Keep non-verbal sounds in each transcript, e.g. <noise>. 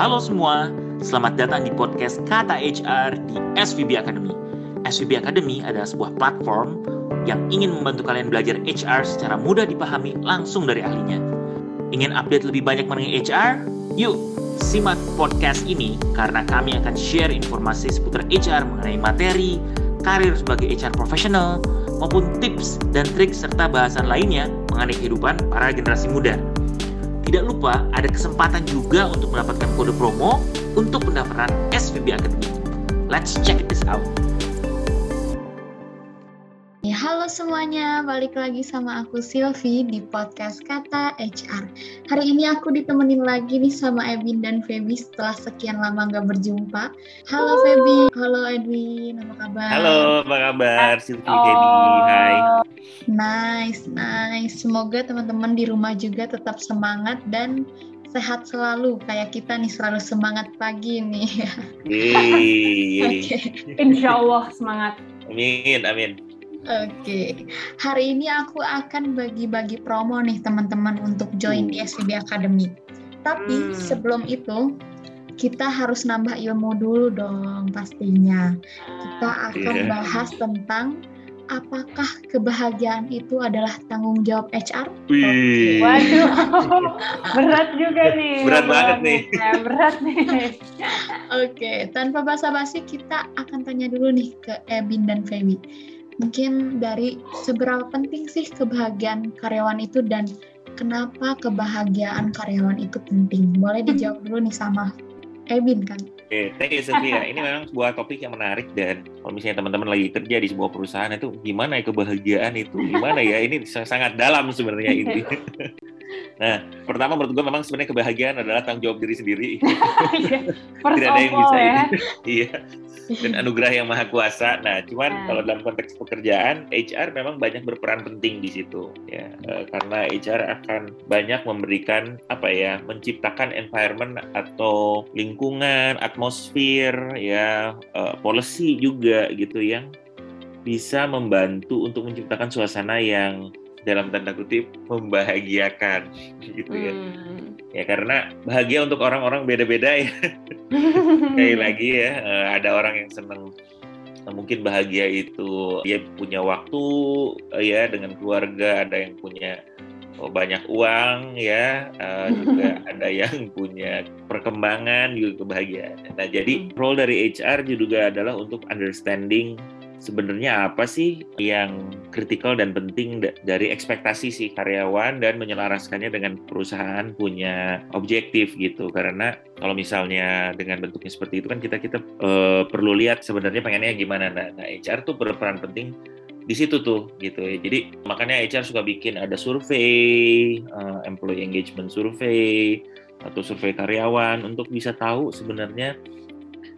Halo semua, selamat datang di podcast Kata HR di SVB Academy. SVB Academy adalah sebuah platform yang ingin membantu kalian belajar HR secara mudah dipahami langsung dari ahlinya. Ingin update lebih banyak mengenai HR? Yuk, simak podcast ini karena kami akan share informasi seputar HR mengenai materi, karir sebagai HR profesional, maupun tips dan trik serta bahasan lainnya mengenai kehidupan para generasi muda. Tidak lupa ada kesempatan juga untuk mendapatkan kode promo untuk pendaftaran SVB Academy. Let's check this out. Halo semuanya, balik lagi sama aku Silvi di podcast Kata HR. Hari ini aku ditemenin lagi nih sama Edwin dan Feby setelah sekian lama nggak berjumpa. Halo Feby, halo Edwin, apa kabar? Halo, apa kabar? Silvi, Feby, hai. Nice, nice. Semoga teman-teman di rumah juga tetap semangat dan sehat selalu kayak kita nih selalu semangat pagi nih. Yeay. <laughs> Oke. Insya Allah semangat. Amin, amin. Oke, hari ini aku akan bagi-bagi promo nih teman-teman untuk join di SVB Academy. Tapi Hmm. sebelum itu kita harus nambah ilmu dulu dong pastinya. Kita akan Iya. bahas tentang apakah kebahagiaan itu adalah tanggung jawab HR? Wih. Waduh, <laughs> berat juga nih. Berat banget nih. Ya, berat nih. Oke, tanpa basa-basi kita akan tanya dulu nih ke Ebin dan Feby. Mungkin dari seberapa penting sih kebahagiaan karyawan itu dan kenapa kebahagiaan karyawan itu penting? Boleh dijawab dulu nih sama Ebin kan? Oke, thank you Sylvia. Ini memang sebuah topik yang menarik dan kalau misalnya teman-teman lagi kerja di sebuah perusahaan itu gimana ya kebahagiaan itu gimana ya? Ini sangat dalam sebenarnya ini. <laughs> Nah, pertama menurut gue memang sebenarnya kebahagiaan adalah tanggung jawab diri sendiri. First <laughs> Tidak ada yang bisa ya. <laughs> Iya. Dan anugerah yang maha kuasa. Nah, cuman Nah. kalau dalam konteks pekerjaan, HR memang banyak berperan penting di situ. Ya, Eh, karena HR akan banyak memberikan apa ya, menciptakan environment atau lingkungan, atmosfer, ya, eh, policy juga gitu yang bisa membantu untuk menciptakan suasana yang dalam tanda kutip membahagiakan gitu ya. Hmm. Ya karena bahagia untuk orang-orang beda-beda ya. <laughs> Sekali lagi ya, eh, ada orang yang senang eh, mungkin bahagia itu dia punya waktu eh, ya dengan keluarga, ada yang punya oh, banyak uang ya, juga <laughs> ada yang punya perkembangan juga kebahagiaan. Nah, jadi role dari HR juga adalah untuk understanding sebenarnya apa sih yang kritikal dan penting da- dari ekspektasi si karyawan dan menyelaraskannya dengan perusahaan punya objektif gitu? Karena kalau misalnya dengan bentuknya seperti itu kan kita kita eh, perlu lihat sebenarnya pengennya gimana. Nah, nah HR tuh berperan penting di situ tuh gitu ya. Jadi makanya HR suka bikin ada survei eh, employee engagement survey atau survei karyawan untuk bisa tahu sebenarnya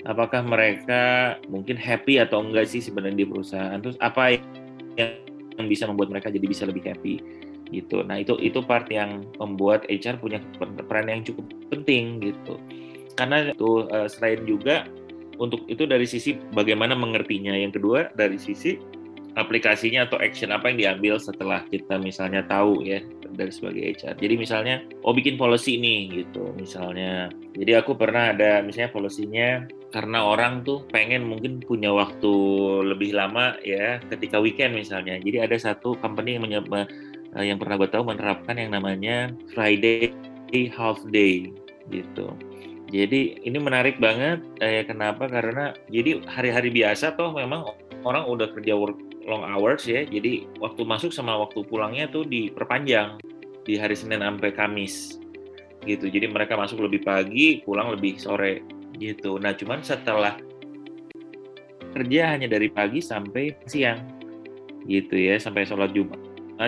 apakah mereka mungkin happy atau enggak sih sebenarnya di perusahaan? Terus apa yang bisa membuat mereka jadi bisa lebih happy gitu? Nah itu itu part yang membuat HR punya peran yang cukup penting gitu. Karena itu eh, selain juga untuk itu dari sisi bagaimana mengertinya. Yang kedua dari sisi aplikasinya atau action apa yang diambil setelah kita misalnya tahu ya dari sebagai HR. Jadi misalnya oh bikin policy nih gitu misalnya. Jadi aku pernah ada misalnya polisinya karena orang tuh pengen mungkin punya waktu lebih lama ya ketika weekend misalnya. Jadi ada satu company yang menye- eh, yang pernah gue tahu menerapkan yang namanya Friday half day gitu. Jadi ini menarik banget. Eh, kenapa? Karena jadi hari-hari biasa toh memang orang udah kerja work long hours ya. Jadi waktu masuk sama waktu pulangnya tuh diperpanjang di hari Senin sampai Kamis gitu. Jadi mereka masuk lebih pagi, pulang lebih sore gitu. Nah, cuman setelah kerja hanya dari pagi sampai siang gitu ya, sampai sholat Jumat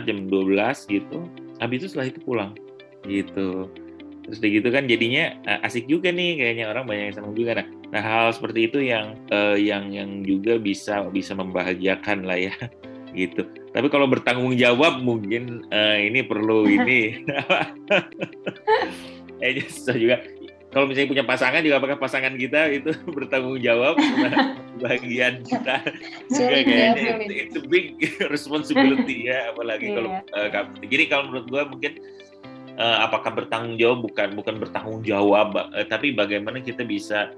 jam 12 gitu. Habis itu setelah itu pulang gitu. Terus udah gitu kan jadinya eh, asik juga nih kayaknya orang banyak yang senang juga. Nah, nah hal seperti itu yang eh, yang yang juga bisa bisa membahagiakan lah ya <laughs> gitu. Tapi kalau bertanggung jawab mungkin eh, ini perlu ini. <laughs> eh susah juga. Kalau misalnya punya pasangan juga apakah pasangan kita itu <laughs> bertanggung jawab kebahagiaan kita juga ya, kayaknya it's, a big responsibility ya apalagi kalau Iya. eh, kamu- jadi kalau menurut gue mungkin uh, apakah bertanggung jawab bukan bukan bertanggung jawab uh, tapi bagaimana kita bisa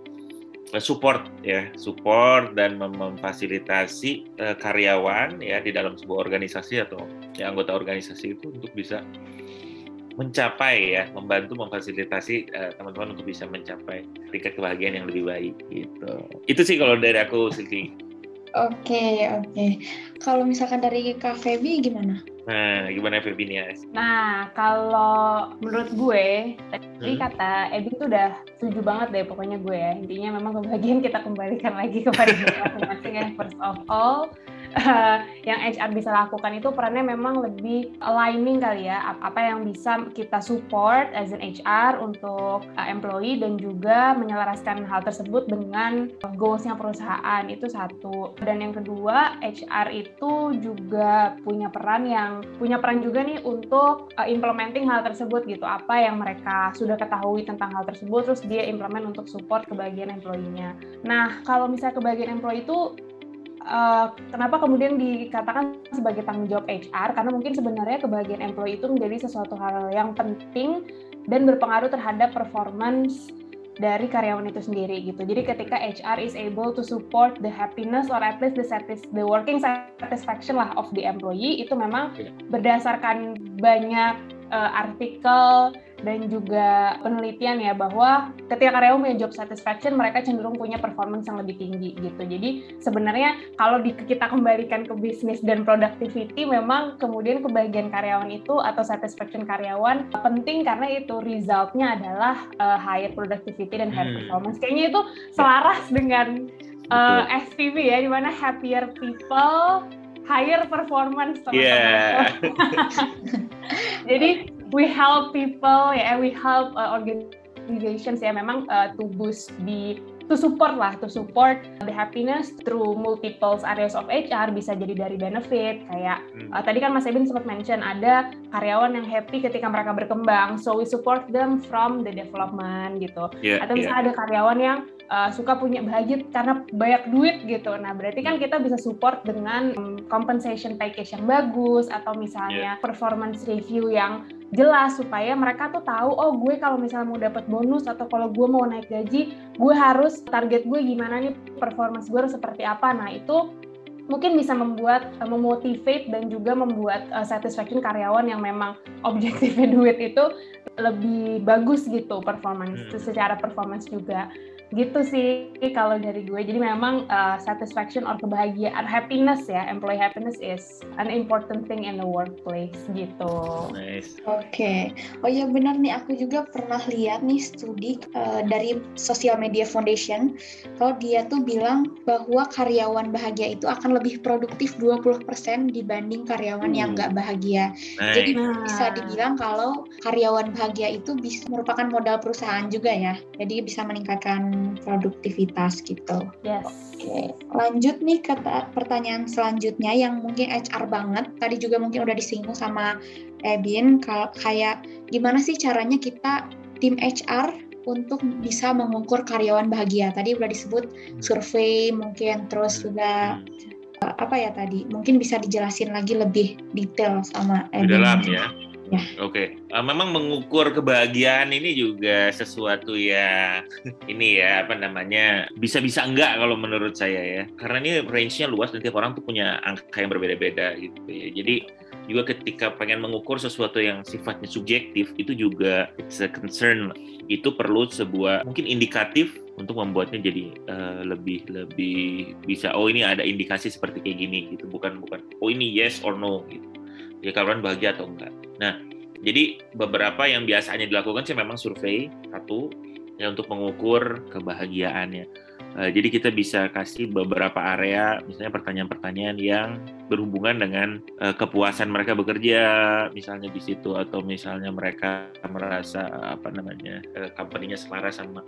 support ya. Support dan mem memfasilitasi uh, karyawan ya di dalam sebuah organisasi atau ya, anggota organisasi itu untuk bisa mencapai ya membantu memfasilitasi teman-teman uh, untuk bisa mencapai tingkat kebahagiaan yang lebih baik gitu. Itu sih kalau dari aku Siti Oke, okay, oke. Okay. Kalau misalkan dari Kak Feby gimana? Nah, gimana Feby nih? Nah, kalau menurut gue, tadi hmm? kata Ebi tuh udah setuju banget deh pokoknya gue ya. Intinya memang kebahagiaan kita kembalikan lagi kepada <laughs> masing-masing ya. First of all, uh, <laughs> yang HR bisa lakukan itu perannya memang lebih aligning kali ya. Apa yang bisa kita support as an HR untuk uh, employee dan juga menyelaraskan hal tersebut dengan goalsnya perusahaan itu satu. Dan yang kedua HR itu juga punya peran yang punya peran juga nih untuk uh, implementing hal tersebut gitu. Apa yang mereka sudah ketahui tentang hal tersebut terus dia implement untuk support kebahagiaan employee-nya. Nah kalau misalnya kebahagiaan employee itu uh, kenapa kemudian dikatakan sebagai tanggung jawab HR? Karena mungkin sebenarnya kebahagiaan employee itu menjadi sesuatu hal yang penting dan berpengaruh terhadap performance dari karyawan itu sendiri gitu. Jadi ketika HR is able to support the happiness or at least the satis the working satisfaction lah of the employee itu memang iya. berdasarkan banyak uh, artikel dan juga penelitian ya bahwa ketika karyawan punya job satisfaction mereka cenderung punya performance yang lebih tinggi gitu. Jadi sebenarnya kalau di, kita kembalikan ke bisnis dan productivity memang kemudian kebahagiaan karyawan itu atau satisfaction karyawan penting karena itu resultnya adalah uh, higher productivity dan higher hmm. performance. Kayaknya itu selaras dengan uh, eh, SPV ya di mana happier people higher performance teman-teman. Yeah. <laughs> Jadi <laughs> we help people ya, we help uh, organizations ya memang uh, to boost di to support lah, to support the happiness through multiple areas of HR bisa jadi dari benefit kayak hmm. uh, tadi kan Mas Ebin sempat mention ada karyawan yang happy ketika mereka berkembang, so we support them from the development gitu. Yeah, Atau misalnya yeah. ada karyawan yang uh, suka punya budget karena banyak duit gitu. Nah, berarti kan kita bisa support dengan um, compensation package yang bagus atau misalnya yeah. performance review yang jelas supaya mereka tuh tahu oh gue kalau misalnya mau dapat bonus atau kalau gue mau naik gaji, gue harus target gue gimana nih performance gue harus seperti apa. Nah, itu mungkin bisa membuat uh, memotivate dan juga membuat uh, satisfaction karyawan yang memang <laughs> objektifnya duit itu lebih bagus gitu performance hmm. secara performance juga gitu sih kalau dari gue. Jadi memang uh, satisfaction or kebahagiaan happiness ya employee happiness is an important thing in the workplace gitu. Nice. Oke. Okay. oh ya benar nih. Aku juga pernah lihat nih studi uh, dari Social Media Foundation. Kalau dia tuh bilang bahwa karyawan bahagia itu akan lebih produktif 20% dibanding karyawan hmm. yang nggak bahagia. Nice. jadi bisa dibilang kalau karyawan bahagia itu bisa merupakan modal perusahaan juga ya. Jadi bisa meningkatkan produktivitas gitu. Yes. Oke, lanjut nih ke pertanyaan selanjutnya yang mungkin HR banget. Tadi juga mungkin udah disinggung sama Ebin, kayak gimana sih caranya kita tim HR untuk bisa mengukur karyawan bahagia. Tadi udah disebut hmm. survei mungkin, terus juga uh, apa ya tadi? Mungkin bisa dijelasin lagi lebih detail sama Ebin. Di dalam ya. Ya. Oke, okay. uh, memang mengukur kebahagiaan ini juga sesuatu yang <laughs> ini ya apa namanya bisa-bisa enggak kalau menurut saya ya, karena ini range-nya luas dan tiap orang tuh punya angka yang berbeda-beda gitu ya. Jadi juga ketika pengen mengukur sesuatu yang sifatnya subjektif itu juga it's a concern itu perlu sebuah mungkin indikatif untuk membuatnya jadi uh, lebih lebih bisa oh ini ada indikasi seperti kayak gini gitu bukan bukan oh ini yes or no gitu ya kalian bahagia atau enggak. Nah, jadi beberapa yang biasanya dilakukan sih memang survei satu ya untuk mengukur kebahagiaannya. Uh, jadi kita bisa kasih beberapa area, misalnya pertanyaan-pertanyaan yang berhubungan dengan uh, kepuasan mereka bekerja, misalnya di situ, atau misalnya mereka merasa apa namanya uh, company-nya selaras sama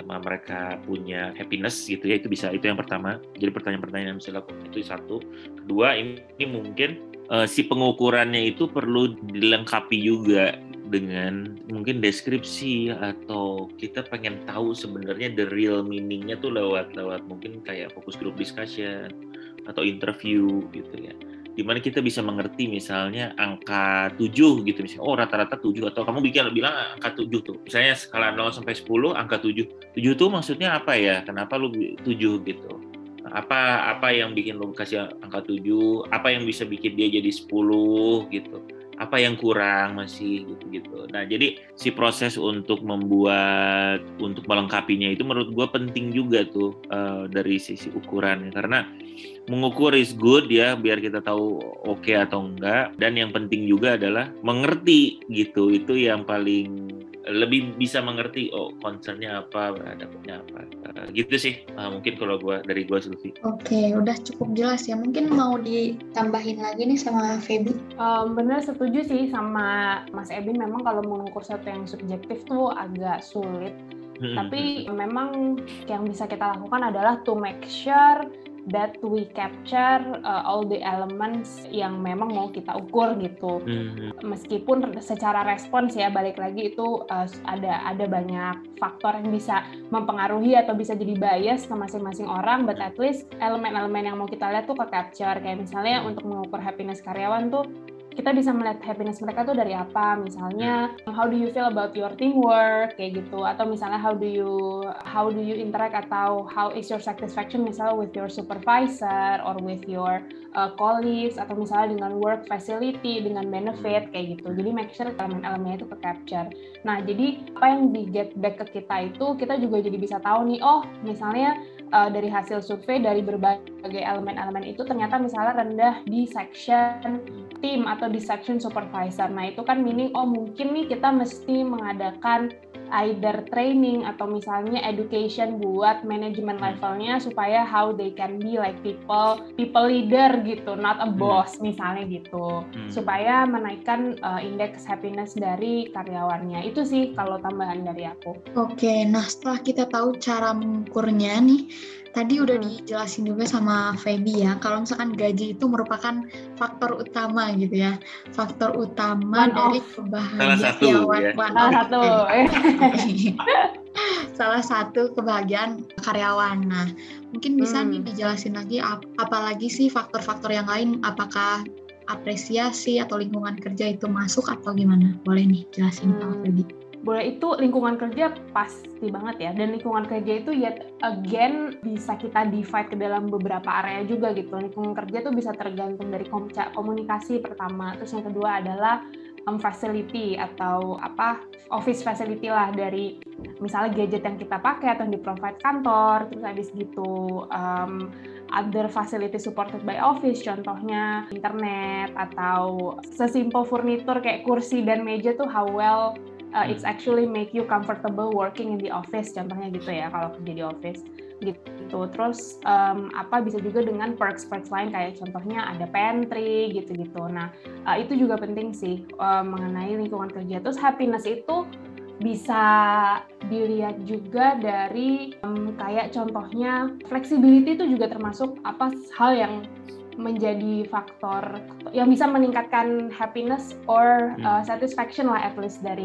sama mereka punya happiness gitu ya itu bisa itu yang pertama. Jadi pertanyaan-pertanyaan yang bisa lakukan itu satu. Kedua ini mungkin uh, si pengukurannya itu perlu dilengkapi juga dengan mungkin deskripsi atau kita pengen tahu sebenarnya the real meaningnya tuh lewat lewat mungkin kayak fokus group discussion atau interview gitu ya. Di mana kita bisa mengerti misalnya angka 7 gitu misalnya oh rata-rata 7 atau kamu bikin bilang angka 7 tuh. Misalnya skala 0 sampai 10 angka 7 7 tuh maksudnya apa ya? Kenapa lu 7 gitu apa apa yang bikin lu kasih angka 7 apa yang bisa bikin dia jadi 10 gitu? Apa yang kurang masih gitu-gitu. Nah, jadi si proses untuk membuat untuk melengkapinya itu menurut gue penting juga tuh uh, dari sisi ukuran karena mengukur is good ya biar kita tahu oke okay atau enggak. Dan yang penting juga adalah mengerti gitu. Itu yang paling lebih bisa mengerti oh concernnya apa berhadapnya apa uh, gitu sih uh, mungkin kalau gua dari gua Sulfi. Oke okay, udah cukup jelas ya mungkin mau ditambahin lagi nih sama Feby. Um, bener setuju sih sama Mas Ebin memang kalau mengukur sesuatu yang subjektif tuh agak sulit. Hmm. Tapi memang yang bisa kita lakukan adalah to make sure that we capture uh, all the elements yang memang mau kita ukur gitu. Mm-hmm. Meskipun secara respons ya balik lagi itu uh, ada ada banyak faktor yang bisa mempengaruhi atau bisa jadi bias ke masing-masing orang, but at least elemen-elemen yang mau kita lihat tuh ke capture kayak misalnya untuk mengukur happiness karyawan tuh kita bisa melihat happiness mereka tuh dari apa. Misalnya how do you feel about your teamwork? Kayak gitu. Atau misalnya how do you how do you interact? Atau how is your satisfaction misalnya with your supervisor or with your uh, colleagues? Atau misalnya dengan work facility dengan benefit kayak gitu. Jadi make sure elemen-elemennya itu ke capture. Nah jadi apa yang di get back ke kita itu kita juga jadi bisa tahu nih oh misalnya uh, dari hasil survei dari berbagai elemen-elemen itu ternyata misalnya rendah di section tim atau di section supervisor. Nah, itu kan meaning oh mungkin nih kita mesti mengadakan either training atau misalnya education buat manajemen hmm. levelnya supaya how they can be like people people leader gitu, not a hmm. boss hmm. misalnya gitu. Hmm. Supaya menaikkan uh, indeks happiness dari karyawannya. Itu sih kalau tambahan dari aku. Oke, nah setelah kita tahu cara mengukurnya nih Tadi udah hmm. dijelasin juga sama Feby ya, kalau misalkan gaji itu merupakan faktor utama gitu ya, faktor utama one dari kebahagiaan. Salah satu, ya. Salah satu. <laughs> Salah satu kebahagiaan karyawan. Nah, mungkin bisa hmm. nih dijelasin lagi ap apalagi sih faktor-faktor yang lain, apakah apresiasi atau lingkungan kerja itu masuk atau gimana? Boleh nih jelasin hmm. Pak Feby boleh itu lingkungan kerja pasti banget ya. Dan lingkungan kerja itu yet again bisa kita divide ke dalam beberapa area juga gitu. Lingkungan kerja tuh bisa tergantung dari komunikasi pertama. Terus yang kedua adalah um, facility atau apa office facility lah. Dari misalnya gadget yang kita pakai atau yang di provide kantor terus habis gitu um, other facility supported by office. Contohnya internet atau sesimpel furnitur kayak kursi dan meja tuh how well uh, it's actually make you comfortable working in the office contohnya gitu ya kalau kerja di office gitu. Terus um, apa bisa juga dengan perks perks lain kayak contohnya ada pantry gitu gitu nah uh, itu juga penting sih uh, mengenai lingkungan kerja. Terus happiness itu bisa dilihat juga dari um, kayak contohnya flexibility itu juga termasuk apa hal yang menjadi faktor yang bisa meningkatkan happiness or uh, satisfaction lah at least dari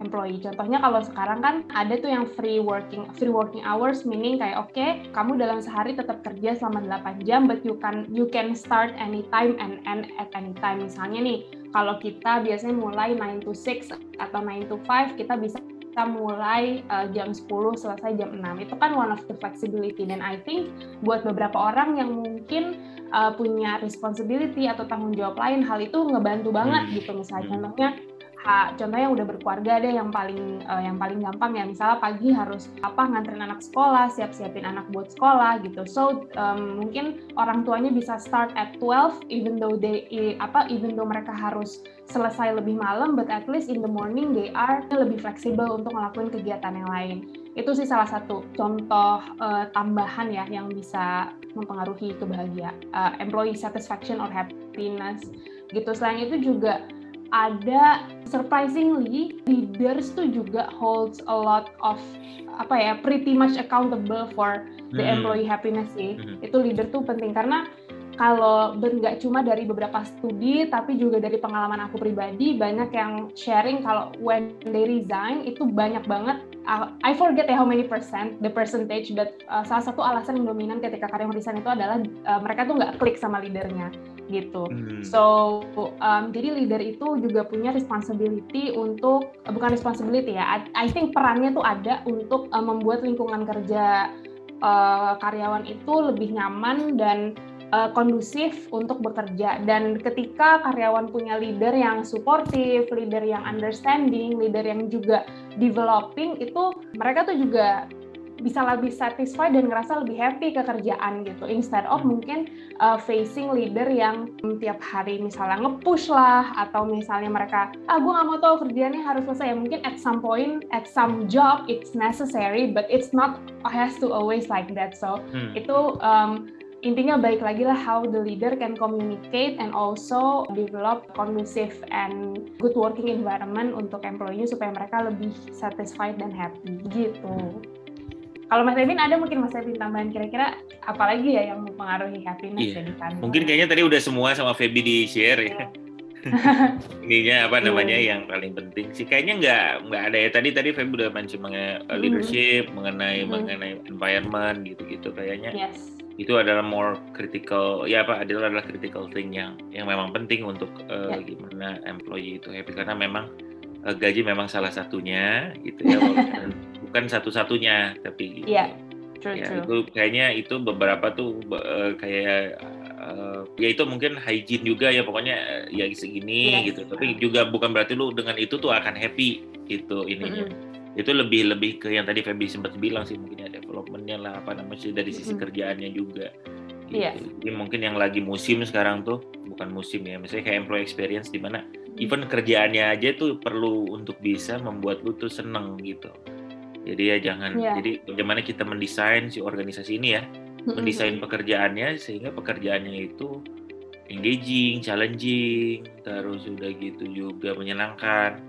employee. Contohnya kalau sekarang kan ada tuh yang free working free working hours meaning kayak oke, okay, kamu dalam sehari tetap kerja selama 8 jam but you can you can start anytime and end at any time. Misalnya nih, kalau kita biasanya mulai 9 to 6 atau 9 to 5, kita bisa kita mulai uh, jam 10 selesai jam 6 itu kan one of the flexibility dan I think buat beberapa orang yang mungkin uh, punya responsibility atau tanggung jawab lain hal itu ngebantu banget hmm. gitu misalnya hmm. Contohnya contohnya yang udah berkeluarga deh yang paling uh, yang paling gampang ya. Misalnya pagi harus apa nganterin anak sekolah siap-siapin anak buat sekolah gitu. So um, mungkin orang tuanya bisa start at 12 even though they apa even though mereka harus selesai lebih malam but at least in the morning they are lebih fleksibel untuk ngelakuin kegiatan yang lain. Itu sih salah satu contoh uh, tambahan ya yang bisa mempengaruhi kebahagiaan uh, employee satisfaction or happiness gitu. Selain itu juga ada surprisingly leaders tuh juga holds a lot of apa ya pretty much accountable for the hmm. employee happiness sih. Hmm. Itu leader tuh penting karena kalau nggak cuma dari beberapa studi tapi juga dari pengalaman aku pribadi banyak yang sharing kalau when they resign itu banyak banget uh, I forget ya how many percent the percentage but uh, salah satu alasan yang dominan ketika karyawan resign itu adalah uh, mereka tuh nggak klik sama leadernya gitu. Hmm. So um, jadi leader itu juga punya responsibility untuk bukan responsibility ya. I, I think perannya tuh ada untuk uh, membuat lingkungan kerja uh, karyawan itu lebih nyaman dan uh, kondusif untuk bekerja dan ketika karyawan punya leader yang suportif, leader yang understanding, leader yang juga developing itu mereka tuh juga bisa lebih satisfied dan ngerasa lebih happy ke kerjaan gitu instead of hmm. mungkin uh, facing leader yang tiap hari misalnya nge-push lah atau misalnya mereka ah gue nggak mau tahu kerjaannya harus selesai ya mungkin at some point at some job it's necessary but it's not has to always like that so hmm. itu um, intinya baik lagi lah how the leader can communicate and also develop conducive and good working environment untuk employee supaya mereka lebih satisfied dan happy gitu. Kalau Mas Evin ada mungkin Mas Evin tambahan kira-kira apalagi ya yang mempengaruhi happiness iya. ya di kantor? Mungkin kayaknya tadi udah semua sama Feby di share ya. Iya. <laughs> Ininya apa namanya yeah. yang paling penting sih kayaknya nggak nggak ada ya tadi tadi Feby udah mention mengenai uh, leadership, mm. mengenai mm. mengenai environment gitu-gitu kayaknya. Yes itu adalah more critical ya apa adalah adalah critical thing yang yang memang penting untuk uh, ya. gimana employee itu happy karena memang uh, gaji memang salah satunya gitu ya <laughs> bukan satu-satunya tapi ya, true, ya true. itu kayaknya itu beberapa tuh uh, kayak uh, ya itu mungkin hygiene juga ya pokoknya uh, ya segini yes. gitu tapi juga bukan berarti lu dengan itu tuh akan happy gitu ininya mm -hmm itu lebih lebih ke yang tadi Feby sempat bilang sih mungkin ya developmentnya lah apa namanya dari sisi hmm. kerjaannya juga gitu. yeah. jadi mungkin yang lagi musim sekarang tuh bukan musim ya misalnya kayak employee experience di mana even kerjaannya aja tuh perlu untuk bisa membuat lu tuh seneng gitu jadi ya jangan yeah. jadi bagaimana kita mendesain si organisasi ini ya mendesain pekerjaannya sehingga pekerjaannya itu engaging, challenging, terus udah gitu juga menyenangkan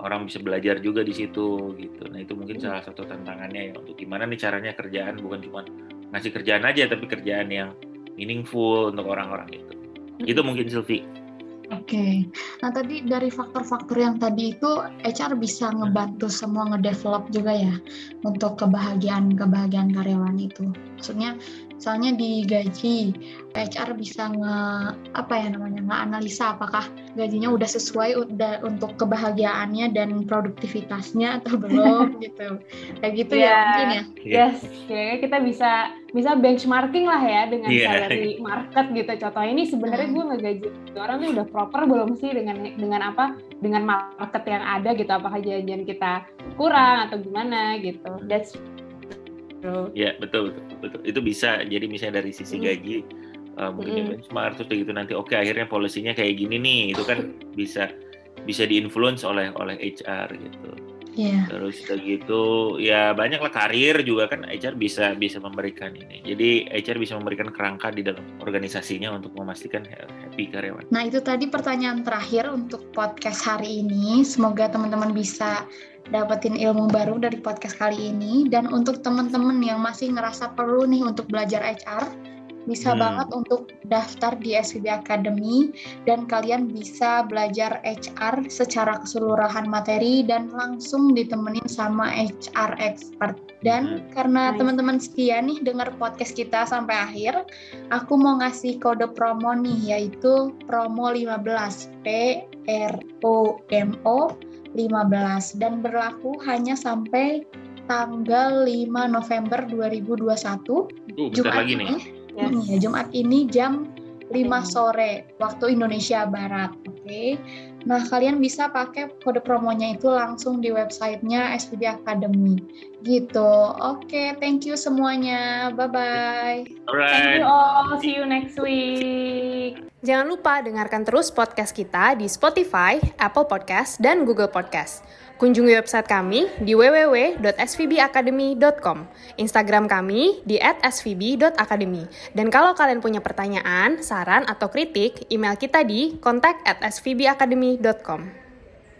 orang bisa belajar juga di situ gitu. Nah itu mungkin salah satu tantangannya ya untuk gimana nih caranya kerjaan bukan cuma ngasih kerjaan aja tapi kerjaan yang meaningful untuk orang-orang itu. Itu mungkin Sylvie. Oke, okay. nah tadi dari faktor-faktor yang tadi itu HR bisa ngebantu semua ngedevelop juga ya untuk kebahagiaan kebahagiaan karyawan itu. Maksudnya soalnya di gaji HR bisa nge apa ya namanya nggak analisa apakah gajinya udah sesuai udah untuk kebahagiaannya dan produktivitasnya atau <laughs> belum gitu kayak gitu yeah. ya iya. mungkin ya yes kayaknya kita bisa bisa benchmarking lah ya dengan yeah. salary market gitu contoh ini sebenarnya hmm. gue ngegaji orang tuh udah proper belum sih dengan dengan apa dengan market yang ada gitu apakah janjian kita kurang atau gimana gitu that's Ya betul betul betul itu bisa jadi misalnya dari sisi gaji uh, mungkin mm. benchmark terus begitu nanti oke okay, akhirnya polisinya kayak gini nih itu kan bisa bisa diinfluence oleh oleh HR gitu. Yeah. Terus gitu ya banyak lah karir juga kan HR bisa bisa memberikan ini. Jadi HR bisa memberikan kerangka di dalam organisasinya untuk memastikan happy karyawan. Nah itu tadi pertanyaan terakhir untuk podcast hari ini. Semoga teman-teman bisa dapetin ilmu baru dari podcast kali ini dan untuk teman-teman yang masih ngerasa perlu nih untuk belajar HR bisa hmm. banget untuk daftar di SVB Academy dan kalian bisa belajar HR secara keseluruhan materi dan langsung ditemenin sama HR expert. Dan hmm. karena teman-teman setia nih dengar podcast kita sampai akhir, aku mau ngasih kode promo nih yaitu promo 15 P R O M O 15 dan berlaku hanya sampai tanggal 5 November 2021. Uh, Jumat lagi ini, nih. Yes. Ya, Jumat ini jam 5 sore waktu Indonesia Barat. Oke. Okay? Nah, kalian bisa pakai kode promonya itu langsung di websitenya SPB Academy. Gitu. Oke, okay, thank you semuanya. Bye bye. Alright. Thank you all. See you next week. Jangan lupa dengarkan terus podcast kita di Spotify, Apple Podcast, dan Google Podcast. Kunjungi website kami di www.svbacademy.com, Instagram kami di @svb.academy. Dan kalau kalian punya pertanyaan, saran, atau kritik, email kita di kontak at svbacademy.com.